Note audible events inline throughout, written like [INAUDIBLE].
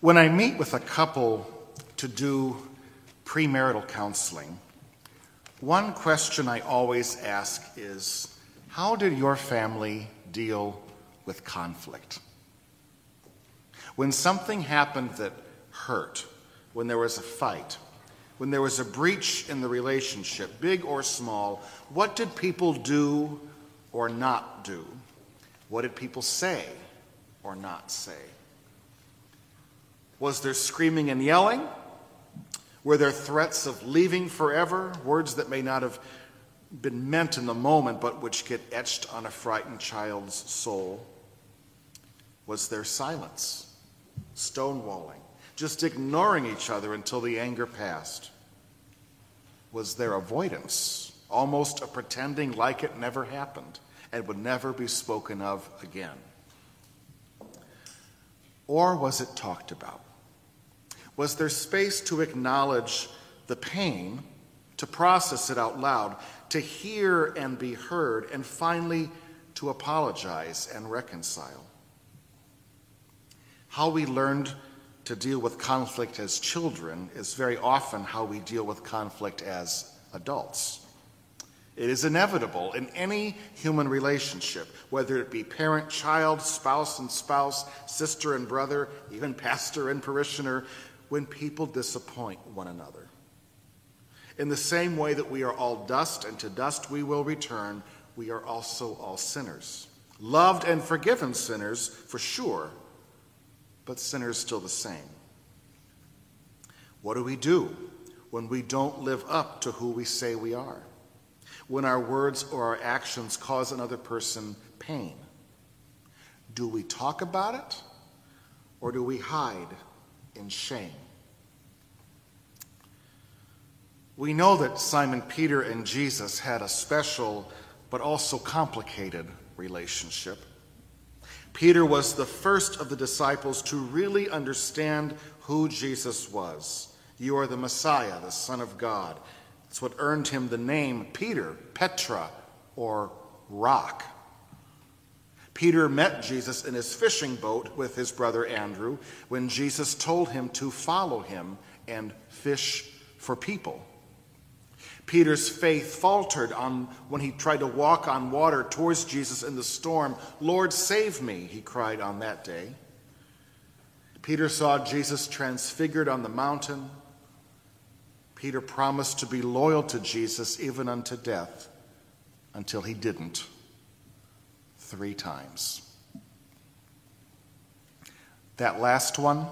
When I meet with a couple to do premarital counseling, one question I always ask is How did your family deal with conflict? When something happened that hurt, when there was a fight, when there was a breach in the relationship, big or small, what did people do or not do? What did people say or not say? Was there screaming and yelling? Were there threats of leaving forever? Words that may not have been meant in the moment, but which get etched on a frightened child's soul? Was there silence, stonewalling, just ignoring each other until the anger passed? Was there avoidance, almost a pretending like it never happened and would never be spoken of again? Or was it talked about? Was there space to acknowledge the pain, to process it out loud, to hear and be heard, and finally to apologize and reconcile? How we learned to deal with conflict as children is very often how we deal with conflict as adults. It is inevitable in any human relationship, whether it be parent child, spouse and spouse, sister and brother, even pastor and parishioner, when people disappoint one another. In the same way that we are all dust and to dust we will return, we are also all sinners. Loved and forgiven sinners, for sure, but sinners still the same. What do we do when we don't live up to who we say we are? When our words or our actions cause another person pain? Do we talk about it or do we hide in shame. We know that Simon Peter and Jesus had a special but also complicated relationship. Peter was the first of the disciples to really understand who Jesus was. You are the Messiah, the Son of God. It's what earned him the name Peter, Petra, or rock. Peter met Jesus in his fishing boat with his brother Andrew when Jesus told him to follow him and fish for people. Peter's faith faltered on when he tried to walk on water towards Jesus in the storm. Lord, save me, he cried on that day. Peter saw Jesus transfigured on the mountain. Peter promised to be loyal to Jesus even unto death until he didn't three times. That last one,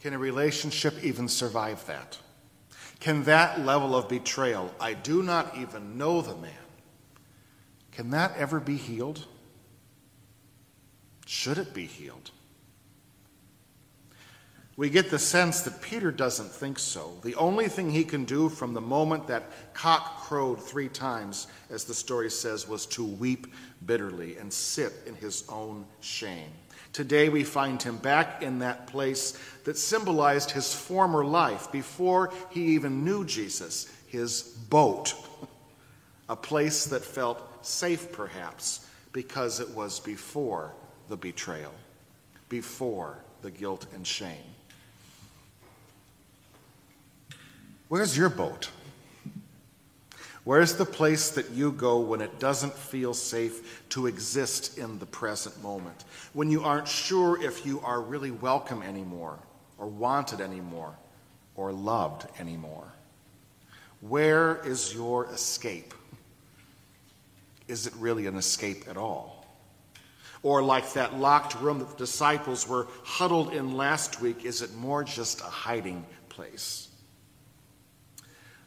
can a relationship even survive that? Can that level of betrayal, I do not even know the man, can that ever be healed? Should it be healed? We get the sense that Peter doesn't think so. The only thing he can do from the moment that cock crowed three times, as the story says, was to weep bitterly and sit in his own shame. Today we find him back in that place that symbolized his former life before he even knew Jesus, his boat, [LAUGHS] a place that felt safe perhaps because it was before the betrayal, before the guilt and shame. Where's your boat? Where's the place that you go when it doesn't feel safe to exist in the present moment? When you aren't sure if you are really welcome anymore, or wanted anymore, or loved anymore? Where is your escape? Is it really an escape at all? Or, like that locked room that the disciples were huddled in last week, is it more just a hiding place?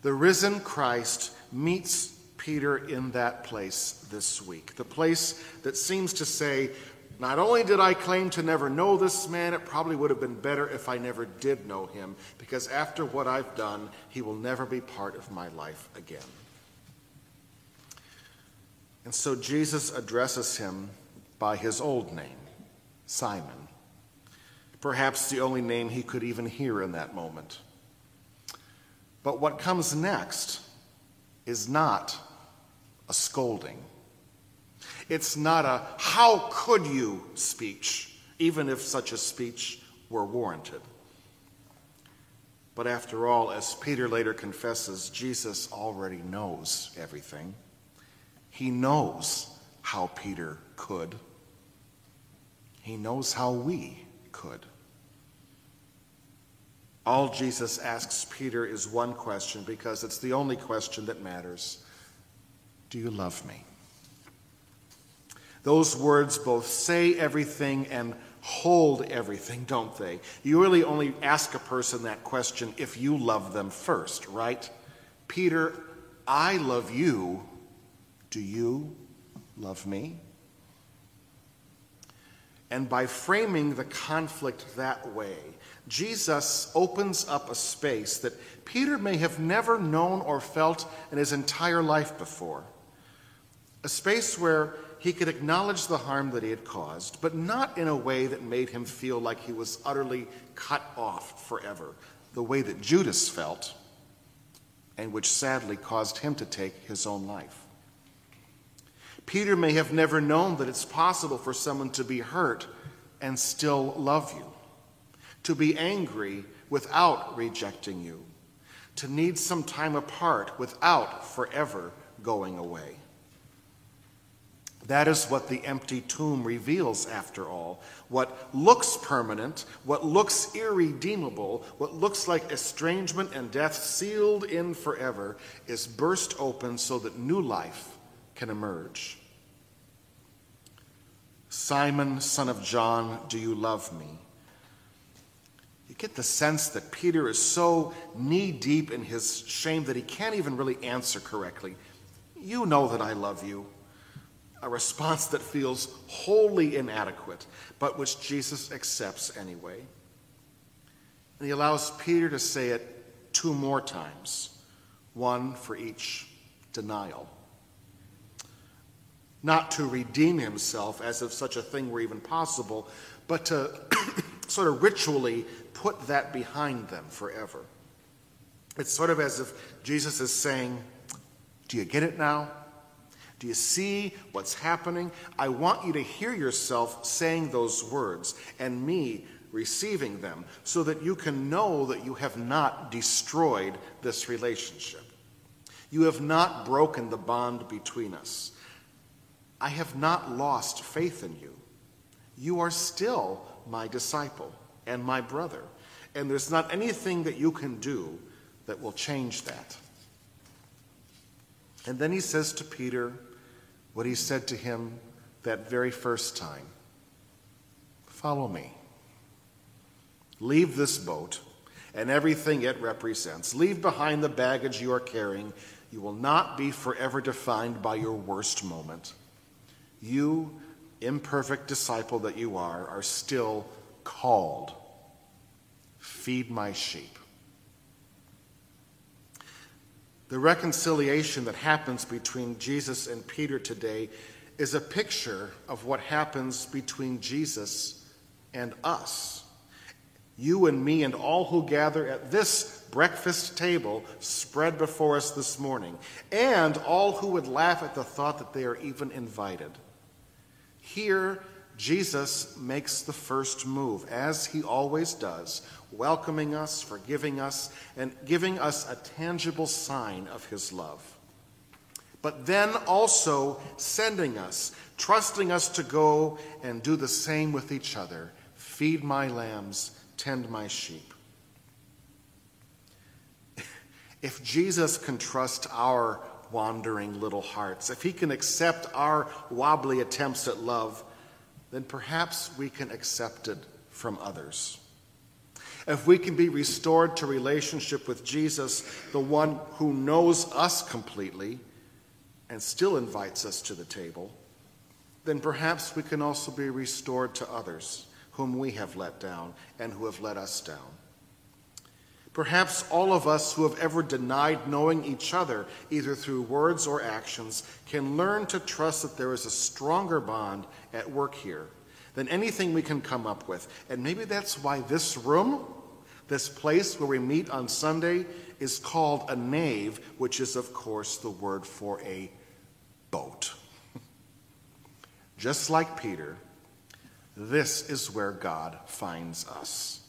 The risen Christ meets Peter in that place this week. The place that seems to say, not only did I claim to never know this man, it probably would have been better if I never did know him, because after what I've done, he will never be part of my life again. And so Jesus addresses him by his old name, Simon, perhaps the only name he could even hear in that moment. But what comes next is not a scolding. It's not a how could you speech, even if such a speech were warranted. But after all, as Peter later confesses, Jesus already knows everything. He knows how Peter could. He knows how we could. All Jesus asks Peter is one question because it's the only question that matters Do you love me? Those words both say everything and hold everything, don't they? You really only ask a person that question if you love them first, right? Peter, I love you. Do you love me? And by framing the conflict that way, Jesus opens up a space that Peter may have never known or felt in his entire life before. A space where he could acknowledge the harm that he had caused, but not in a way that made him feel like he was utterly cut off forever, the way that Judas felt, and which sadly caused him to take his own life. Peter may have never known that it's possible for someone to be hurt and still love you, to be angry without rejecting you, to need some time apart without forever going away. That is what the empty tomb reveals, after all. What looks permanent, what looks irredeemable, what looks like estrangement and death sealed in forever, is burst open so that new life can emerge. Simon, son of John, do you love me? You get the sense that Peter is so knee deep in his shame that he can't even really answer correctly. You know that I love you a response that feels wholly inadequate, but which Jesus accepts anyway. And he allows Peter to say it two more times, one for each denial. Not to redeem himself as if such a thing were even possible, but to [COUGHS] sort of ritually put that behind them forever. It's sort of as if Jesus is saying, Do you get it now? Do you see what's happening? I want you to hear yourself saying those words and me receiving them so that you can know that you have not destroyed this relationship. You have not broken the bond between us. I have not lost faith in you. You are still my disciple and my brother. And there's not anything that you can do that will change that. And then he says to Peter what he said to him that very first time Follow me. Leave this boat and everything it represents. Leave behind the baggage you are carrying. You will not be forever defined by your worst moment. You, imperfect disciple that you are, are still called. Feed my sheep. The reconciliation that happens between Jesus and Peter today is a picture of what happens between Jesus and us. You and me and all who gather at this breakfast table spread before us this morning, and all who would laugh at the thought that they are even invited. Here, Jesus makes the first move, as he always does, welcoming us, forgiving us, and giving us a tangible sign of his love. But then also sending us, trusting us to go and do the same with each other feed my lambs, tend my sheep. [LAUGHS] If Jesus can trust our wandering little hearts, if he can accept our wobbly attempts at love, then perhaps we can accept it from others. If we can be restored to relationship with Jesus, the one who knows us completely and still invites us to the table, then perhaps we can also be restored to others whom we have let down and who have let us down. Perhaps all of us who have ever denied knowing each other, either through words or actions, can learn to trust that there is a stronger bond at work here than anything we can come up with. And maybe that's why this room, this place where we meet on Sunday, is called a nave, which is, of course, the word for a boat. [LAUGHS] Just like Peter, This is where God finds us,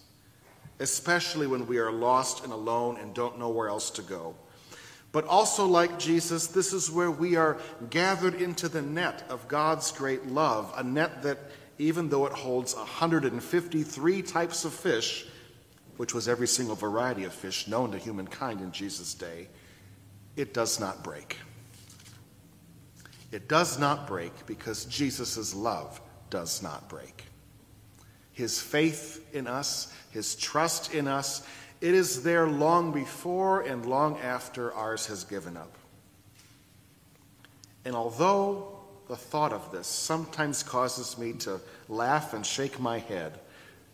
especially when we are lost and alone and don't know where else to go. But also, like Jesus, this is where we are gathered into the net of God's great love, a net that, even though it holds 153 types of fish, which was every single variety of fish known to humankind in Jesus' day, it does not break. It does not break because Jesus' love does not break. His faith in us, his trust in us, it is there long before and long after ours has given up. And although the thought of this sometimes causes me to laugh and shake my head,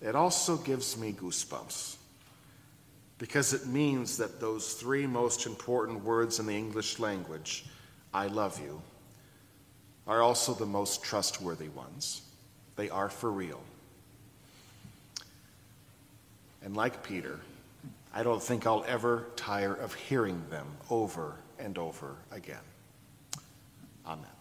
it also gives me goosebumps because it means that those three most important words in the English language, I love you, are also the most trustworthy ones. They are for real. And like Peter, I don't think I'll ever tire of hearing them over and over again. Amen.